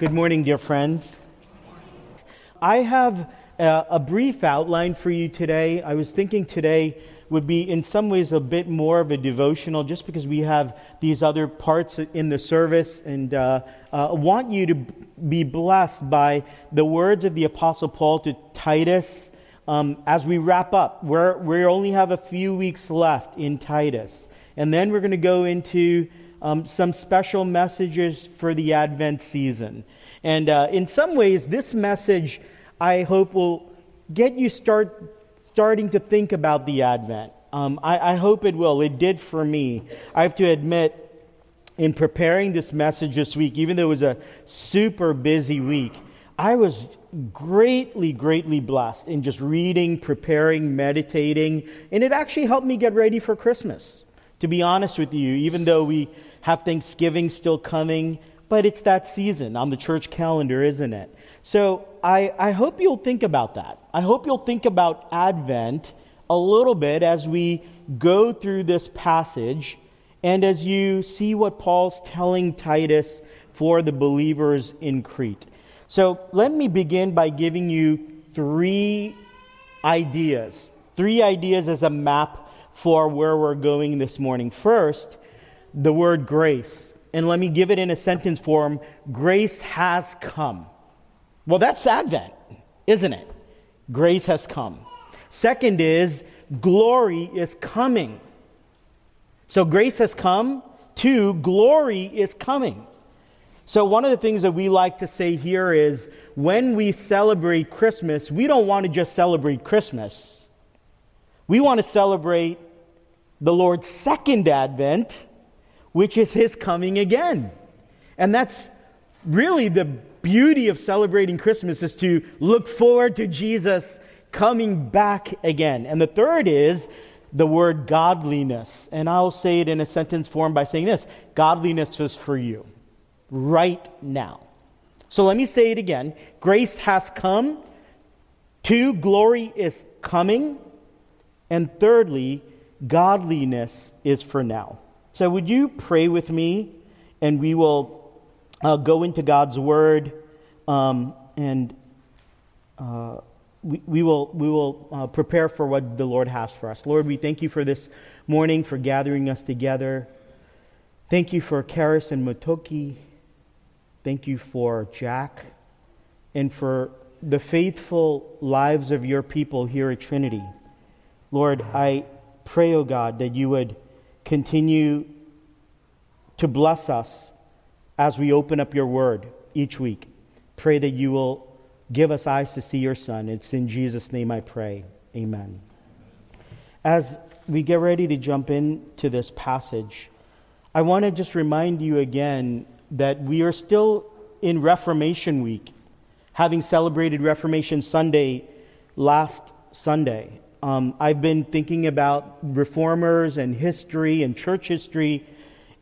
Good morning, dear friends. I have a, a, brief outline for you today. I was thinking today would be, in some ways, a bit more of a devotional just because we have these other parts in the service. And uh, uh, want you to be blessed by the words of the Apostle Paul to Titus um, as we wrap up. We're, we only have a few weeks left in Titus. And then we're going to go into um, some special messages for the Advent season. And uh, in some ways, this message, I hope, will get you start, starting to think about the Advent. Um, I, I hope it will. It did for me. I have to admit, in preparing this message this week, even though it was a super busy week, I was greatly, greatly blessed in just reading, preparing, meditating, and it actually helped me get ready for Christmas. To be honest with you, even though we have Thanksgiving still coming, but it's that season on the church calendar, isn't it? So I, I hope you'll think about that. I hope you'll think about Advent a little bit as we go through this passage and as you see what Paul's telling Titus for the believers in Crete. So let me begin by giving you three ideas. Three ideas as a map for where we're going this morning. First, the word grace. And let me give it in a sentence form grace has come. Well, that's Advent, isn't it? Grace has come. Second is glory is coming. So grace has come. Two, glory is coming. So, one of the things that we like to say here is when we celebrate Christmas, we don't want to just celebrate Christmas. We want to celebrate the Lord's second advent which is his coming again. And that's really the beauty of celebrating Christmas is to look forward to Jesus coming back again. And the third is the word godliness. And I'll say it in a sentence form by saying this godliness is for you right now. So let me say it again grace has come. Two, glory is coming. And thirdly, godliness is for now. So, would you pray with me and we will uh, go into God's Word um, and uh, we, we, will, we will uh, prepare for what the Lord has for us. Lord, we thank you for this morning, for gathering us together. Thank you for Karis and Motoki. Thank you for Jack and for the faithful lives of your people here at Trinity. Lord, I pray, O oh God, that you would continue to bless us as we open up your word each week. Pray that you will give us eyes to see your Son. It's in Jesus' name I pray. Amen. As we get ready to jump into this passage, I want to just remind you again that we are still in Reformation Week, having celebrated Reformation Sunday last Sunday. Um, I've been thinking about reformers and history and church history.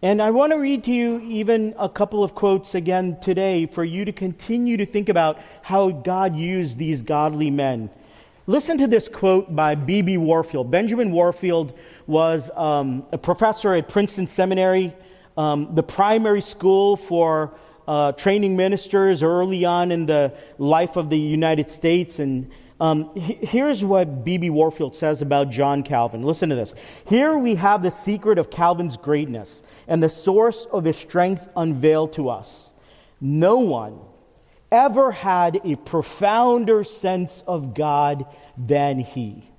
And I want to read to you even a couple of quotes again today for you to continue to think about how God used these godly men. Listen to this quote by B.B. Warfield. Benjamin Warfield was um, a professor at Princeton Seminary, um, the primary school for uh, training ministers early on in the life of the United States. And um, here's what B.B. Warfield says about John Calvin. Listen to this. Here we have the secret of Calvin's greatness and the source of his strength unveiled to us. No one ever had a profounder sense of God than he.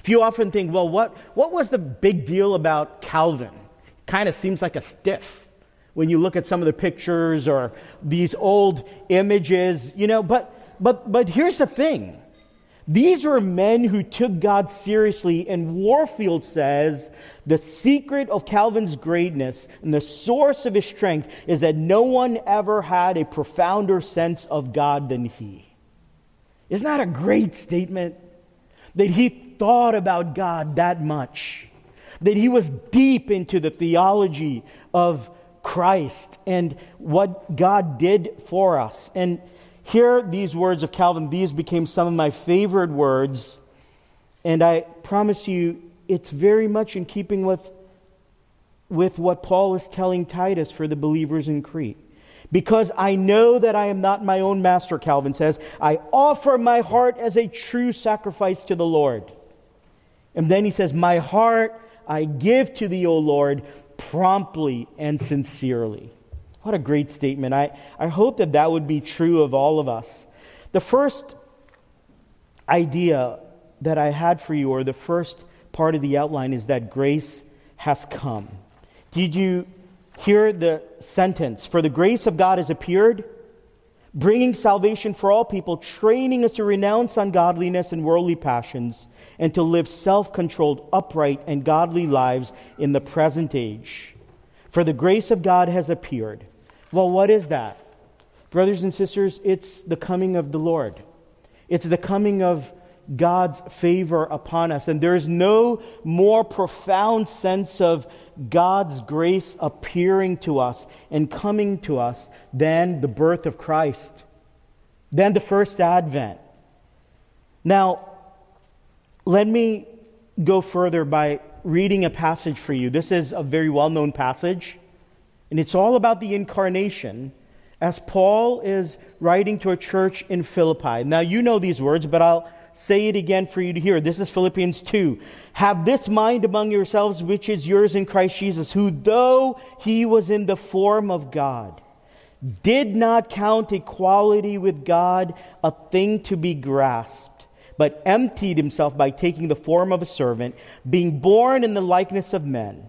If you often think, well, what, what was the big deal about Calvin? Kind of seems like a stiff when you look at some of the pictures or these old images, you know, but but, but here's the thing these were men who took God seriously, and Warfield says the secret of Calvin's greatness and the source of his strength is that no one ever had a profounder sense of God than he. Isn't that a great statement? That he thought about God that much, that he was deep into the theology of Christ and what God did for us. And Hear these words of Calvin. These became some of my favorite words. And I promise you, it's very much in keeping with, with what Paul is telling Titus for the believers in Crete. Because I know that I am not my own master, Calvin says, I offer my heart as a true sacrifice to the Lord. And then he says, My heart I give to thee, O Lord, promptly and sincerely. What a great statement. I, I hope that that would be true of all of us. The first idea that I had for you, or the first part of the outline, is that grace has come. Did you hear the sentence? For the grace of God has appeared, bringing salvation for all people, training us to renounce ungodliness and worldly passions, and to live self controlled, upright, and godly lives in the present age. For the grace of God has appeared. Well, what is that? Brothers and sisters, it's the coming of the Lord. It's the coming of God's favor upon us. And there is no more profound sense of God's grace appearing to us and coming to us than the birth of Christ, than the first advent. Now, let me go further by reading a passage for you. This is a very well known passage, and it's all about the incarnation as Paul is writing to a church in Philippi. Now, you know these words, but I'll say it again for you to hear. This is Philippians 2. Have this mind among yourselves, which is yours in Christ Jesus, who, though he was in the form of God, did not count equality with God a thing to be grasped, but emptied himself by taking the form of a servant, being born in the likeness of men.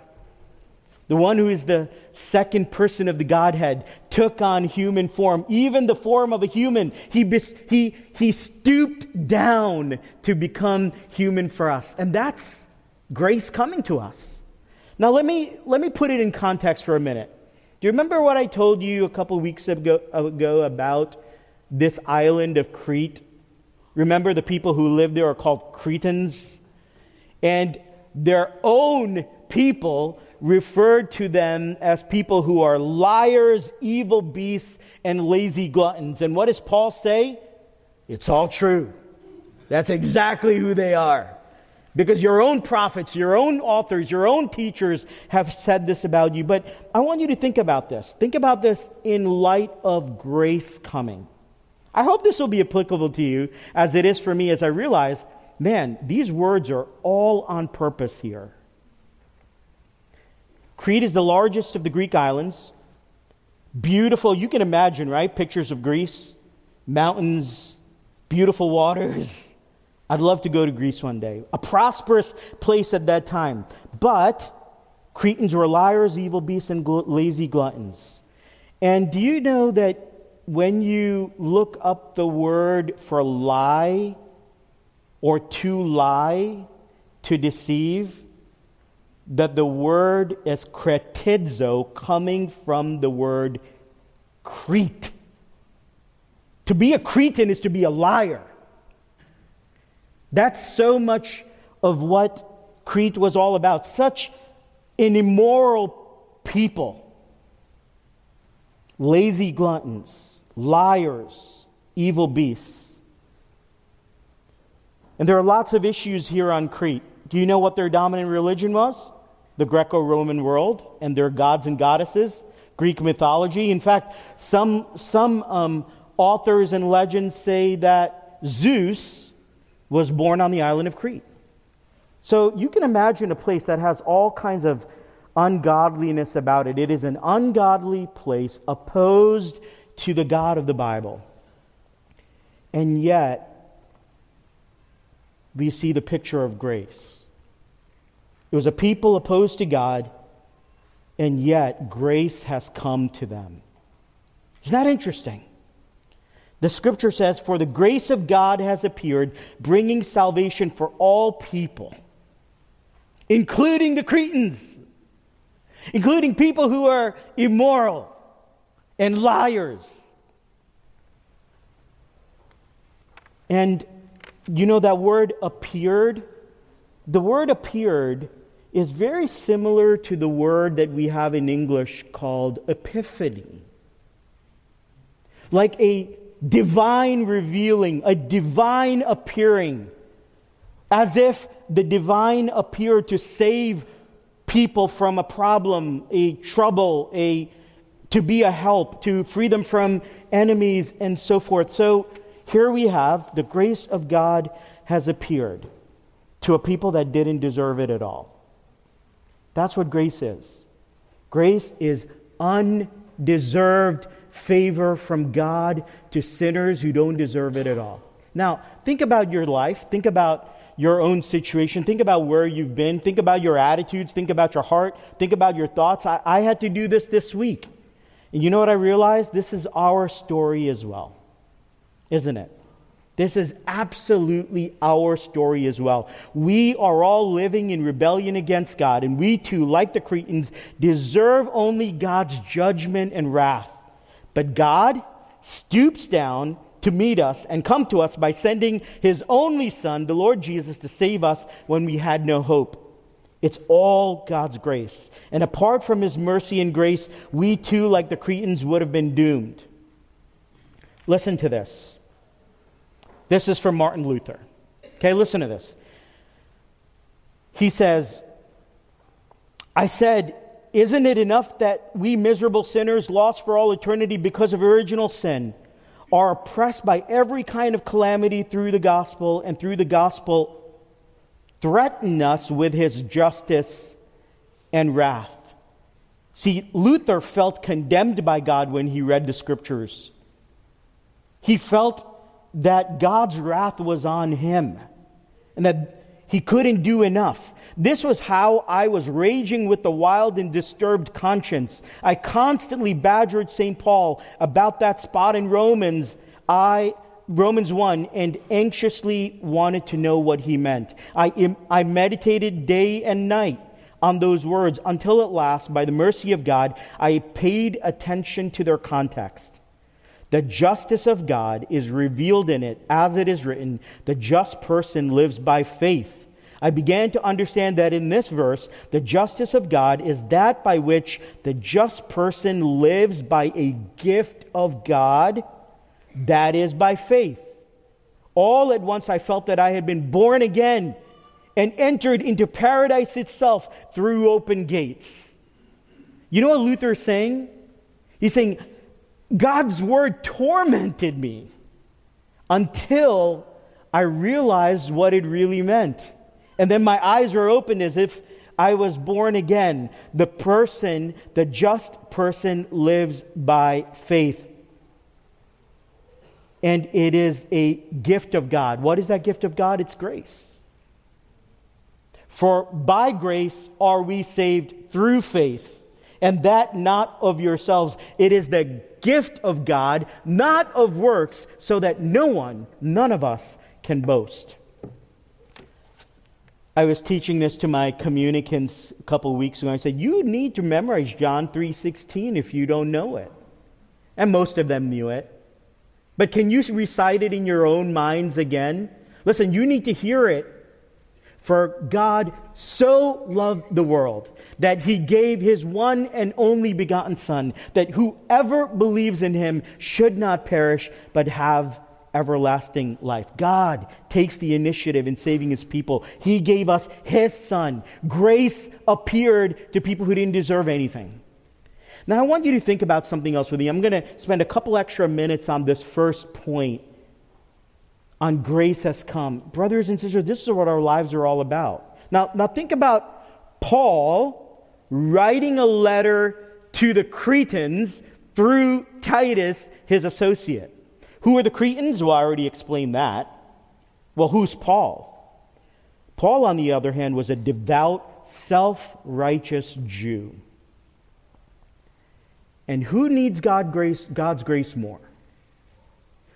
the one who is the second person of the Godhead, took on human form, even the form of a human. He, he, he stooped down to become human for us. And that's grace coming to us. Now, let me, let me put it in context for a minute. Do you remember what I told you a couple weeks ago, ago about this island of Crete? Remember the people who lived there are called Cretans? And their own people referred to them as people who are liars, evil beasts, and lazy gluttons. And what does Paul say? It's all true. That's exactly who they are. Because your own prophets, your own authors, your own teachers have said this about you. But I want you to think about this. Think about this in light of grace coming. I hope this will be applicable to you as it is for me as I realize, man, these words are all on purpose here. Crete is the largest of the Greek islands. Beautiful, you can imagine, right? Pictures of Greece, mountains, beautiful waters. I'd love to go to Greece one day. A prosperous place at that time. But Cretans were liars, evil beasts, and gl- lazy gluttons. And do you know that when you look up the word for lie or to lie, to deceive, that the word is kretizo, coming from the word Crete. To be a Cretan is to be a liar. That's so much of what Crete was all about. Such an immoral people. Lazy gluttons, liars, evil beasts. And there are lots of issues here on Crete. Do you know what their dominant religion was? The Greco Roman world and their gods and goddesses, Greek mythology. In fact, some, some um, authors and legends say that Zeus was born on the island of Crete. So you can imagine a place that has all kinds of ungodliness about it. It is an ungodly place opposed to the God of the Bible. And yet, we see the picture of grace. It was a people opposed to God, and yet grace has come to them. Isn't that interesting? The scripture says, For the grace of God has appeared, bringing salvation for all people, including the Cretans, including people who are immoral and liars. And you know that word appeared? The word appeared is very similar to the word that we have in English called epiphany. Like a divine revealing, a divine appearing, as if the divine appeared to save people from a problem, a trouble, a to be a help, to free them from enemies and so forth. So here we have the grace of God has appeared to a people that didn't deserve it at all. That's what grace is. Grace is undeserved favor from God to sinners who don't deserve it at all. Now, think about your life. Think about your own situation. Think about where you've been. Think about your attitudes. Think about your heart. Think about your thoughts. I, I had to do this this week. And you know what I realized? This is our story as well, isn't it? This is absolutely our story as well. We are all living in rebellion against God, and we too, like the Cretans, deserve only God's judgment and wrath. But God stoops down to meet us and come to us by sending his only Son, the Lord Jesus, to save us when we had no hope. It's all God's grace. And apart from his mercy and grace, we too, like the Cretans, would have been doomed. Listen to this. This is from Martin Luther. Okay, listen to this. He says, I said, Isn't it enough that we miserable sinners, lost for all eternity because of original sin, are oppressed by every kind of calamity through the gospel, and through the gospel threaten us with his justice and wrath? See, Luther felt condemned by God when he read the scriptures. He felt that God's wrath was on him and that he couldn't do enough. This was how I was raging with the wild and disturbed conscience. I constantly badgered St. Paul about that spot in Romans. I Romans 1 and anxiously wanted to know what he meant. I, I meditated day and night on those words until at last, by the mercy of God, I paid attention to their context. The justice of God is revealed in it, as it is written, the just person lives by faith. I began to understand that in this verse, the justice of God is that by which the just person lives by a gift of God, that is by faith. All at once I felt that I had been born again and entered into paradise itself through open gates. You know what Luther is saying? He's saying, God's word tormented me until I realized what it really meant. And then my eyes were opened as if I was born again. The person, the just person, lives by faith. And it is a gift of God. What is that gift of God? It's grace. For by grace are we saved through faith, and that not of yourselves. It is the gift of God, not of works, so that no one, none of us, can boast. I was teaching this to my communicants a couple of weeks ago. I said, "You need to memorize John 3:16 if you don't know it." And most of them knew it. But can you recite it in your own minds again? Listen, you need to hear it. For God so loved the world that he gave his one and only begotten Son, that whoever believes in him should not perish, but have everlasting life. God takes the initiative in saving his people. He gave us his son. Grace appeared to people who didn't deserve anything. Now, I want you to think about something else with me. I'm going to spend a couple extra minutes on this first point on grace has come. Brothers and sisters, this is what our lives are all about. Now, now think about Paul writing a letter to the Cretans through Titus, his associate. Who are the Cretans? Well, I already explained that. Well, who's Paul? Paul, on the other hand, was a devout, self righteous Jew. And who needs God grace, God's grace more?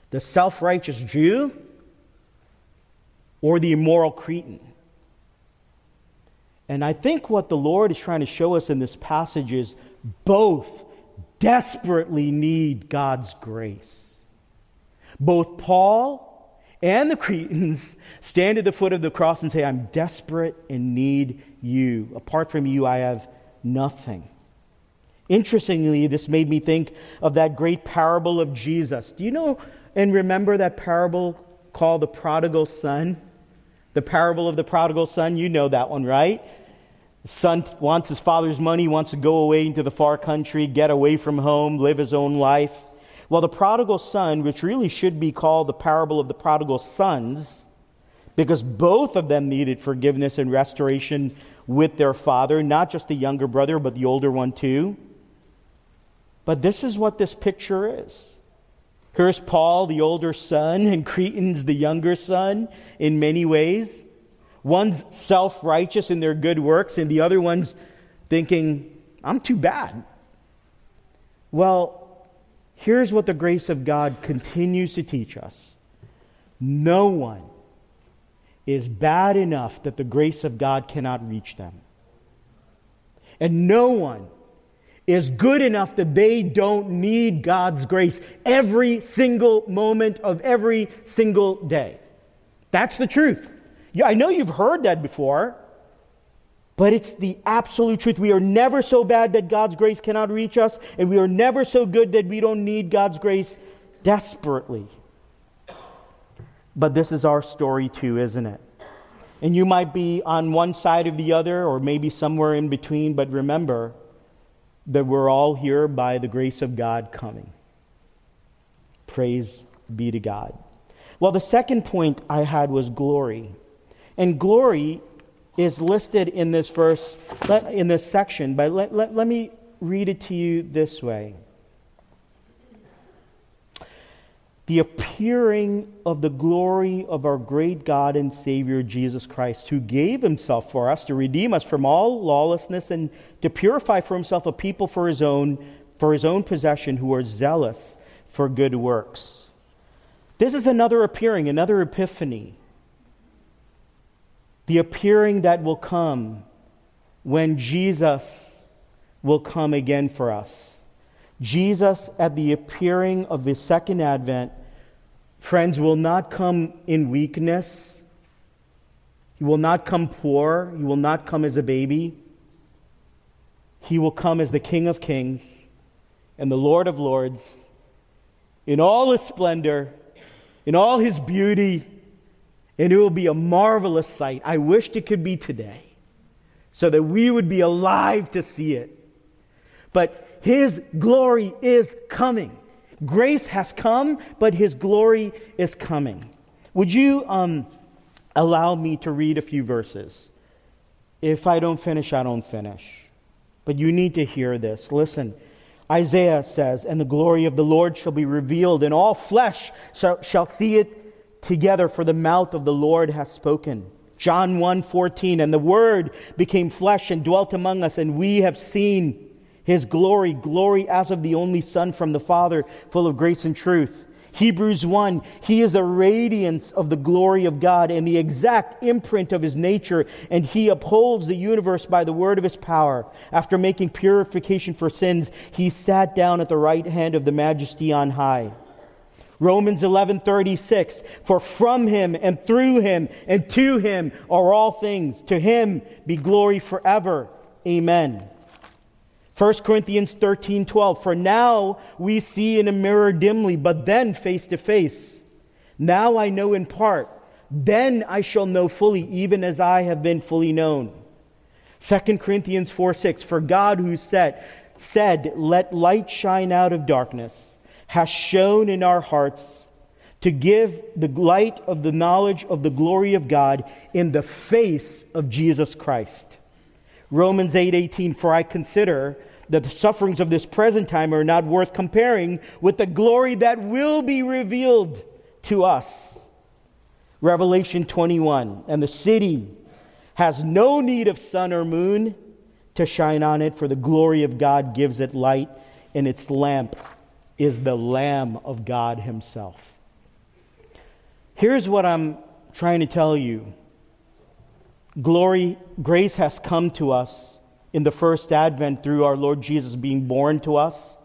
The self righteous Jew or the immoral Cretan? And I think what the Lord is trying to show us in this passage is both desperately need God's grace. Both Paul and the Cretans stand at the foot of the cross and say, I'm desperate and need you. Apart from you, I have nothing. Interestingly, this made me think of that great parable of Jesus. Do you know and remember that parable called the prodigal son? The parable of the prodigal son, you know that one, right? Son wants his father's money, wants to go away into the far country, get away from home, live his own life. Well, the prodigal son, which really should be called the parable of the prodigal sons, because both of them needed forgiveness and restoration with their father, not just the younger brother, but the older one too. But this is what this picture is. Here's Paul, the older son, and Cretans, the younger son, in many ways. One's self righteous in their good works, and the other one's thinking, I'm too bad. Well, here's what the grace of God continues to teach us no one is bad enough that the grace of God cannot reach them. And no one is good enough that they don't need God's grace every single moment of every single day. That's the truth. I know you've heard that before, but it's the absolute truth. We are never so bad that God's grace cannot reach us, and we are never so good that we don't need God's grace desperately. But this is our story too, isn't it? And you might be on one side or the other, or maybe somewhere in between, but remember, that we're all here by the grace of God coming. Praise be to God. Well, the second point I had was glory. And glory is listed in this verse, in this section, but let, let, let me read it to you this way the appearing of the glory of our great God and Savior Jesus Christ, who gave himself for us to redeem us from all lawlessness and to purify for himself a people for his own for his own possession who are zealous for good works. This is another appearing, another epiphany. The appearing that will come when Jesus will come again for us. Jesus, at the appearing of his second advent, friends, will not come in weakness. He will not come poor. He will not come as a baby. He will come as the King of kings and the Lord of lords in all his splendor, in all his beauty, and it will be a marvelous sight. I wished it could be today so that we would be alive to see it. But his glory is coming. Grace has come, but His glory is coming. Would you um, allow me to read a few verses? If I don't finish, I don't finish. But you need to hear this. Listen. Isaiah says, And the glory of the Lord shall be revealed, and all flesh shall, shall see it together, for the mouth of the Lord has spoken. John 1 14, And the Word became flesh and dwelt among us, and we have seen his glory, glory as of the only Son from the Father, full of grace and truth. Hebrews 1, He is the radiance of the glory of God and the exact imprint of His nature, and He upholds the universe by the word of His power. After making purification for sins, He sat down at the right hand of the majesty on high. Romans 11:36 For from him and through him and to him are all things to him be glory forever amen 1 Corinthians 13 12. For now we see in a mirror dimly, but then face to face. Now I know in part, then I shall know fully, even as I have been fully known. 2 Corinthians 4 6. For God who said, said, Let light shine out of darkness, has shone in our hearts to give the light of the knowledge of the glory of God in the face of Jesus Christ. Romans 8:18 For I consider that the sufferings of this present time are not worth comparing with the glory that will be revealed to us. Revelation 21 And the city has no need of sun or moon to shine on it, for the glory of God gives it light, and its lamp is the Lamb of God Himself. Here's what I'm trying to tell you glory, grace has come to us in the first advent through our Lord Jesus being born to us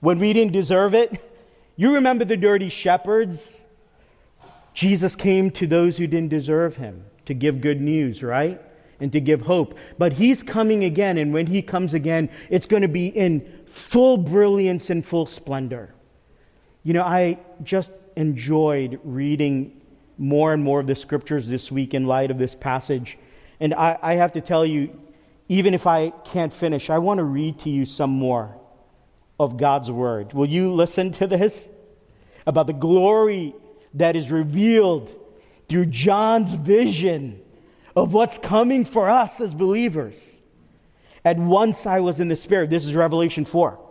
when we didn't deserve it. You remember the dirty shepherds Jesus came to those who didn't deserve him to give good news, right? And to give hope. But he's coming again, and when he comes again, it's going to be in full brilliance and full splendor. You know, I just enjoyed reading more and more of the scriptures this week in light of this passage. And I, I have to tell you, even if I can't finish, I want to read to you some more of God's word. Will you listen to this? About the glory that is revealed through John's vision of what's coming for us as believers. At once I was in the Spirit. This is Revelation 4.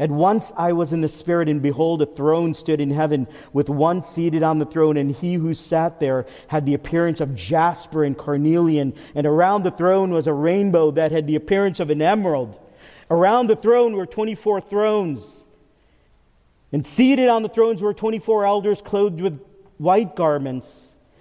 At once I was in the Spirit, and behold, a throne stood in heaven with one seated on the throne, and he who sat there had the appearance of jasper and carnelian, and around the throne was a rainbow that had the appearance of an emerald. Around the throne were 24 thrones, and seated on the thrones were 24 elders clothed with white garments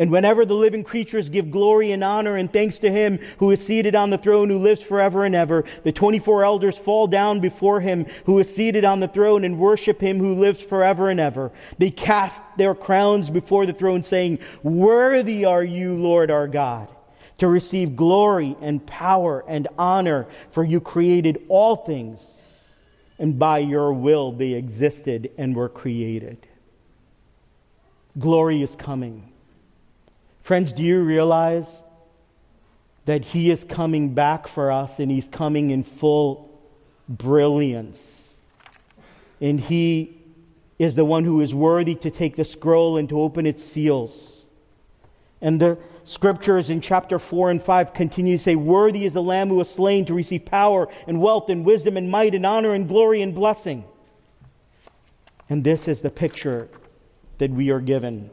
And whenever the living creatures give glory and honor and thanks to him who is seated on the throne, who lives forever and ever, the 24 elders fall down before him who is seated on the throne and worship him who lives forever and ever. They cast their crowns before the throne, saying, Worthy are you, Lord our God, to receive glory and power and honor, for you created all things, and by your will they existed and were created. Glory is coming. Friends, do you realize that He is coming back for us and He's coming in full brilliance? And He is the one who is worthy to take the scroll and to open its seals. And the scriptures in chapter 4 and 5 continue to say, Worthy is the Lamb who was slain to receive power and wealth and wisdom and might and honor and glory and blessing. And this is the picture that we are given.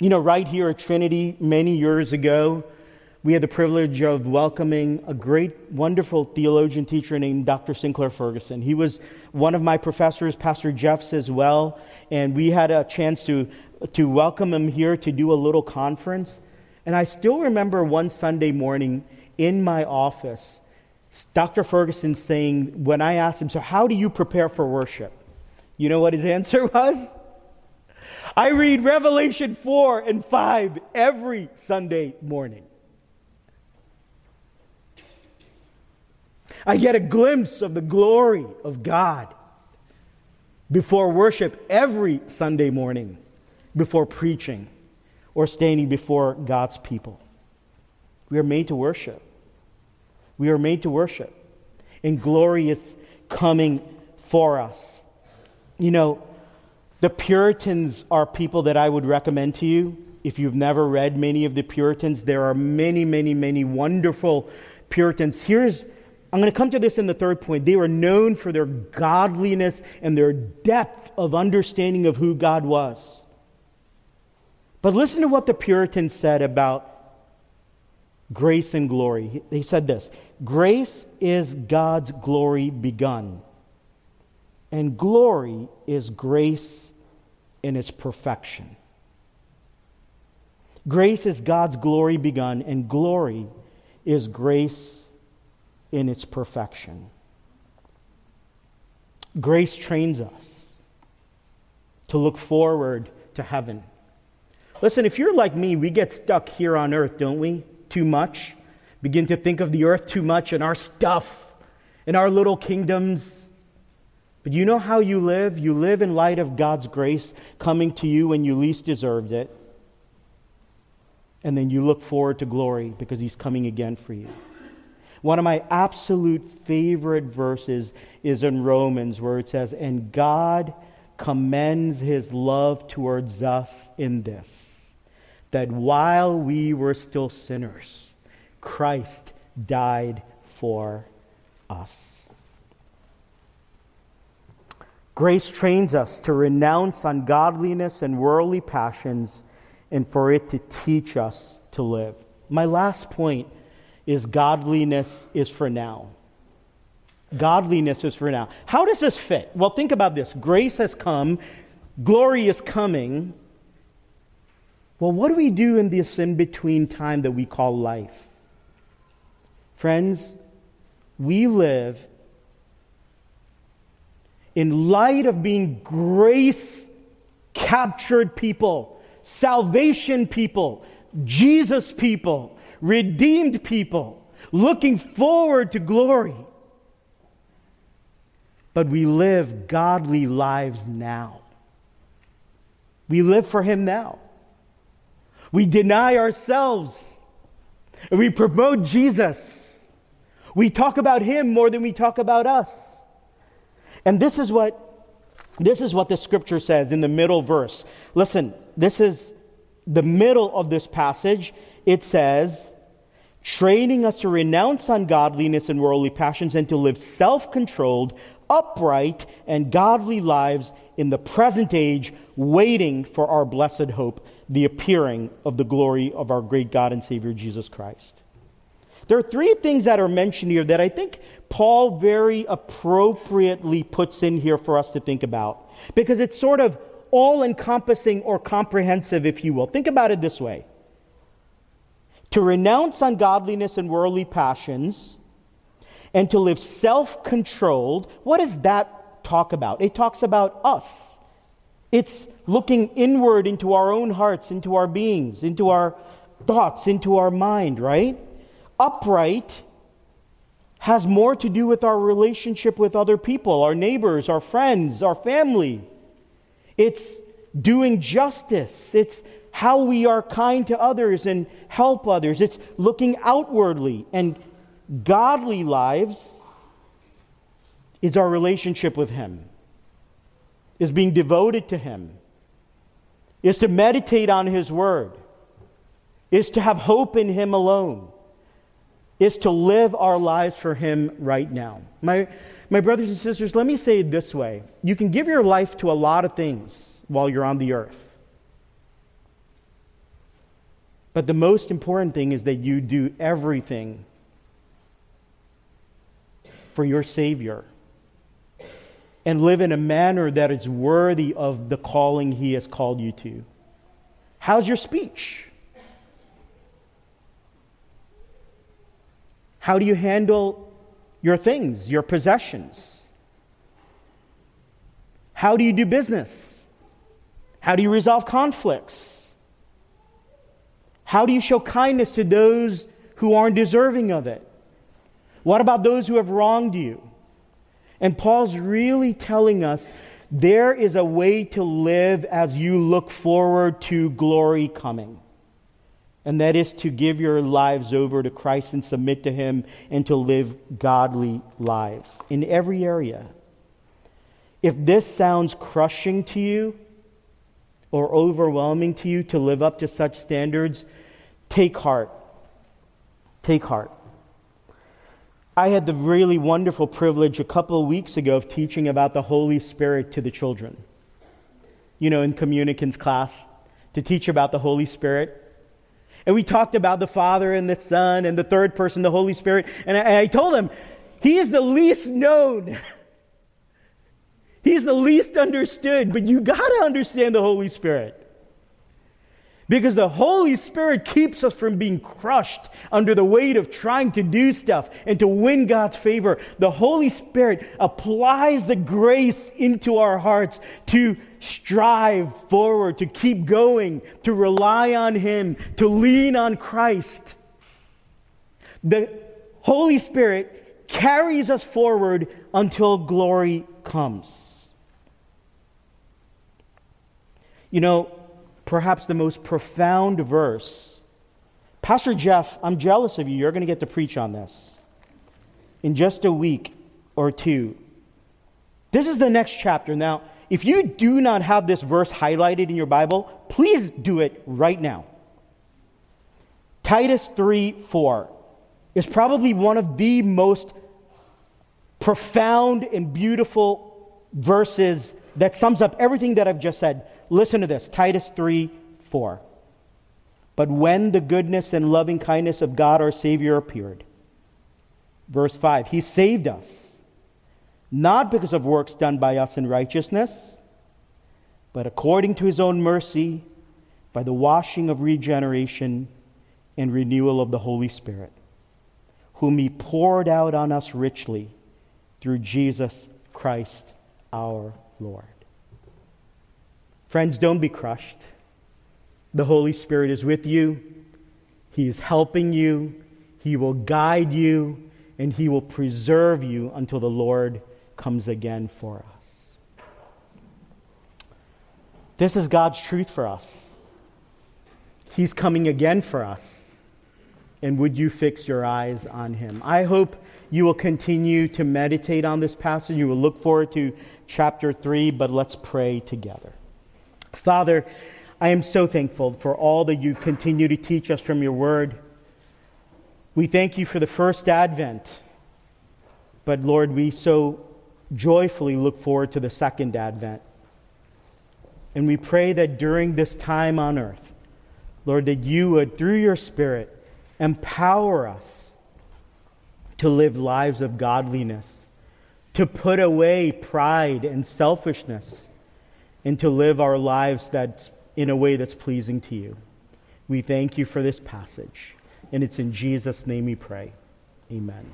You know, right here at Trinity, many years ago, we had the privilege of welcoming a great, wonderful theologian teacher named Dr. Sinclair Ferguson. He was one of my professors, Pastor Jeff's as well, and we had a chance to, to welcome him here to do a little conference. And I still remember one Sunday morning in my office, Dr. Ferguson saying, when I asked him, So, how do you prepare for worship? You know what his answer was? I read Revelation 4 and 5 every Sunday morning. I get a glimpse of the glory of God before worship every Sunday morning, before preaching or standing before God's people. We are made to worship. We are made to worship. And glory is coming for us. You know, the Puritans are people that I would recommend to you. If you've never read many of the Puritans, there are many, many, many wonderful Puritans. Here's, I'm going to come to this in the third point. They were known for their godliness and their depth of understanding of who God was. But listen to what the Puritans said about grace and glory. They said this Grace is God's glory begun, and glory is grace in its perfection. Grace is God's glory begun, and glory is grace in its perfection. Grace trains us to look forward to heaven. Listen, if you're like me, we get stuck here on earth, don't we? Too much. Begin to think of the earth too much and our stuff and our little kingdoms but you know how you live? You live in light of God's grace coming to you when you least deserved it. And then you look forward to glory because He's coming again for you. One of my absolute favorite verses is in Romans, where it says, And God commends his love towards us in this, that while we were still sinners, Christ died for us. Grace trains us to renounce ungodliness and worldly passions and for it to teach us to live. My last point is godliness is for now. Godliness is for now. How does this fit? Well, think about this. Grace has come, glory is coming. Well, what do we do in this in between time that we call life? Friends, we live in light of being grace captured people, salvation people, Jesus people, redeemed people, looking forward to glory. But we live godly lives now. We live for Him now. We deny ourselves. We promote Jesus. We talk about Him more than we talk about us. And this is what this is what the scripture says in the middle verse. Listen, this is the middle of this passage, it says, training us to renounce ungodliness and worldly passions and to live self controlled, upright, and godly lives in the present age, waiting for our blessed hope, the appearing of the glory of our great God and Savior Jesus Christ. There are three things that are mentioned here that I think Paul very appropriately puts in here for us to think about because it's sort of all encompassing or comprehensive, if you will. Think about it this way to renounce ungodliness and worldly passions and to live self controlled. What does that talk about? It talks about us. It's looking inward into our own hearts, into our beings, into our thoughts, into our mind, right? Upright has more to do with our relationship with other people, our neighbors, our friends, our family. It's doing justice. It's how we are kind to others and help others. It's looking outwardly. And godly lives is our relationship with Him, is being devoted to Him, is to meditate on His Word, is to have hope in Him alone, is to live our lives for Him right now. My, my brothers and sisters, let me say it this way you can give your life to a lot of things while you're on the earth. But the most important thing is that you do everything for your Savior and live in a manner that is worthy of the calling He has called you to. How's your speech? How do you handle your things, your possessions? How do you do business? How do you resolve conflicts? How do you show kindness to those who aren't deserving of it? What about those who have wronged you? And Paul's really telling us there is a way to live as you look forward to glory coming. And that is to give your lives over to Christ and submit to Him and to live godly lives in every area. If this sounds crushing to you or overwhelming to you to live up to such standards, take heart. Take heart. I had the really wonderful privilege a couple of weeks ago of teaching about the Holy Spirit to the children. You know, in communicants class, to teach about the Holy Spirit. And we talked about the Father and the Son and the third person, the Holy Spirit. And I, I told them, He is the least known. He's the least understood, but you got to understand the Holy Spirit. Because the Holy Spirit keeps us from being crushed under the weight of trying to do stuff and to win God's favor. The Holy Spirit applies the grace into our hearts to strive forward, to keep going, to rely on Him, to lean on Christ. The Holy Spirit carries us forward until glory comes. You know, perhaps the most profound verse. Pastor Jeff, I'm jealous of you. You're going to get to preach on this. in just a week or two. This is the next chapter. Now, if you do not have this verse highlighted in your Bible, please do it right now. Titus 3 4 is probably one of the most profound and beautiful verses that sums up everything that I've just said. Listen to this Titus 3 4. But when the goodness and loving kindness of God our Savior appeared, verse 5, He saved us, not because of works done by us in righteousness, but according to His own mercy, by the washing of regeneration and renewal of the Holy Spirit, whom He poured out on us richly through Jesus Christ our Lord. Friends, don't be crushed. The Holy Spirit is with you, He is helping you, He will guide you, and He will preserve you until the Lord comes again for us. This is God's truth for us. He's coming again for us. And would you fix your eyes on Him? I hope you will continue to meditate on this passage. You will look forward to chapter 3, but let's pray together. Father, I am so thankful for all that you continue to teach us from your word. We thank you for the first advent, but Lord, we so joyfully look forward to the second advent. And we pray that during this time on earth, Lord, that you would, through your Spirit, empower us to live lives of godliness, to put away pride and selfishness, and to live our lives that's in a way that's pleasing to you. We thank you for this passage. And it's in Jesus' name we pray. Amen.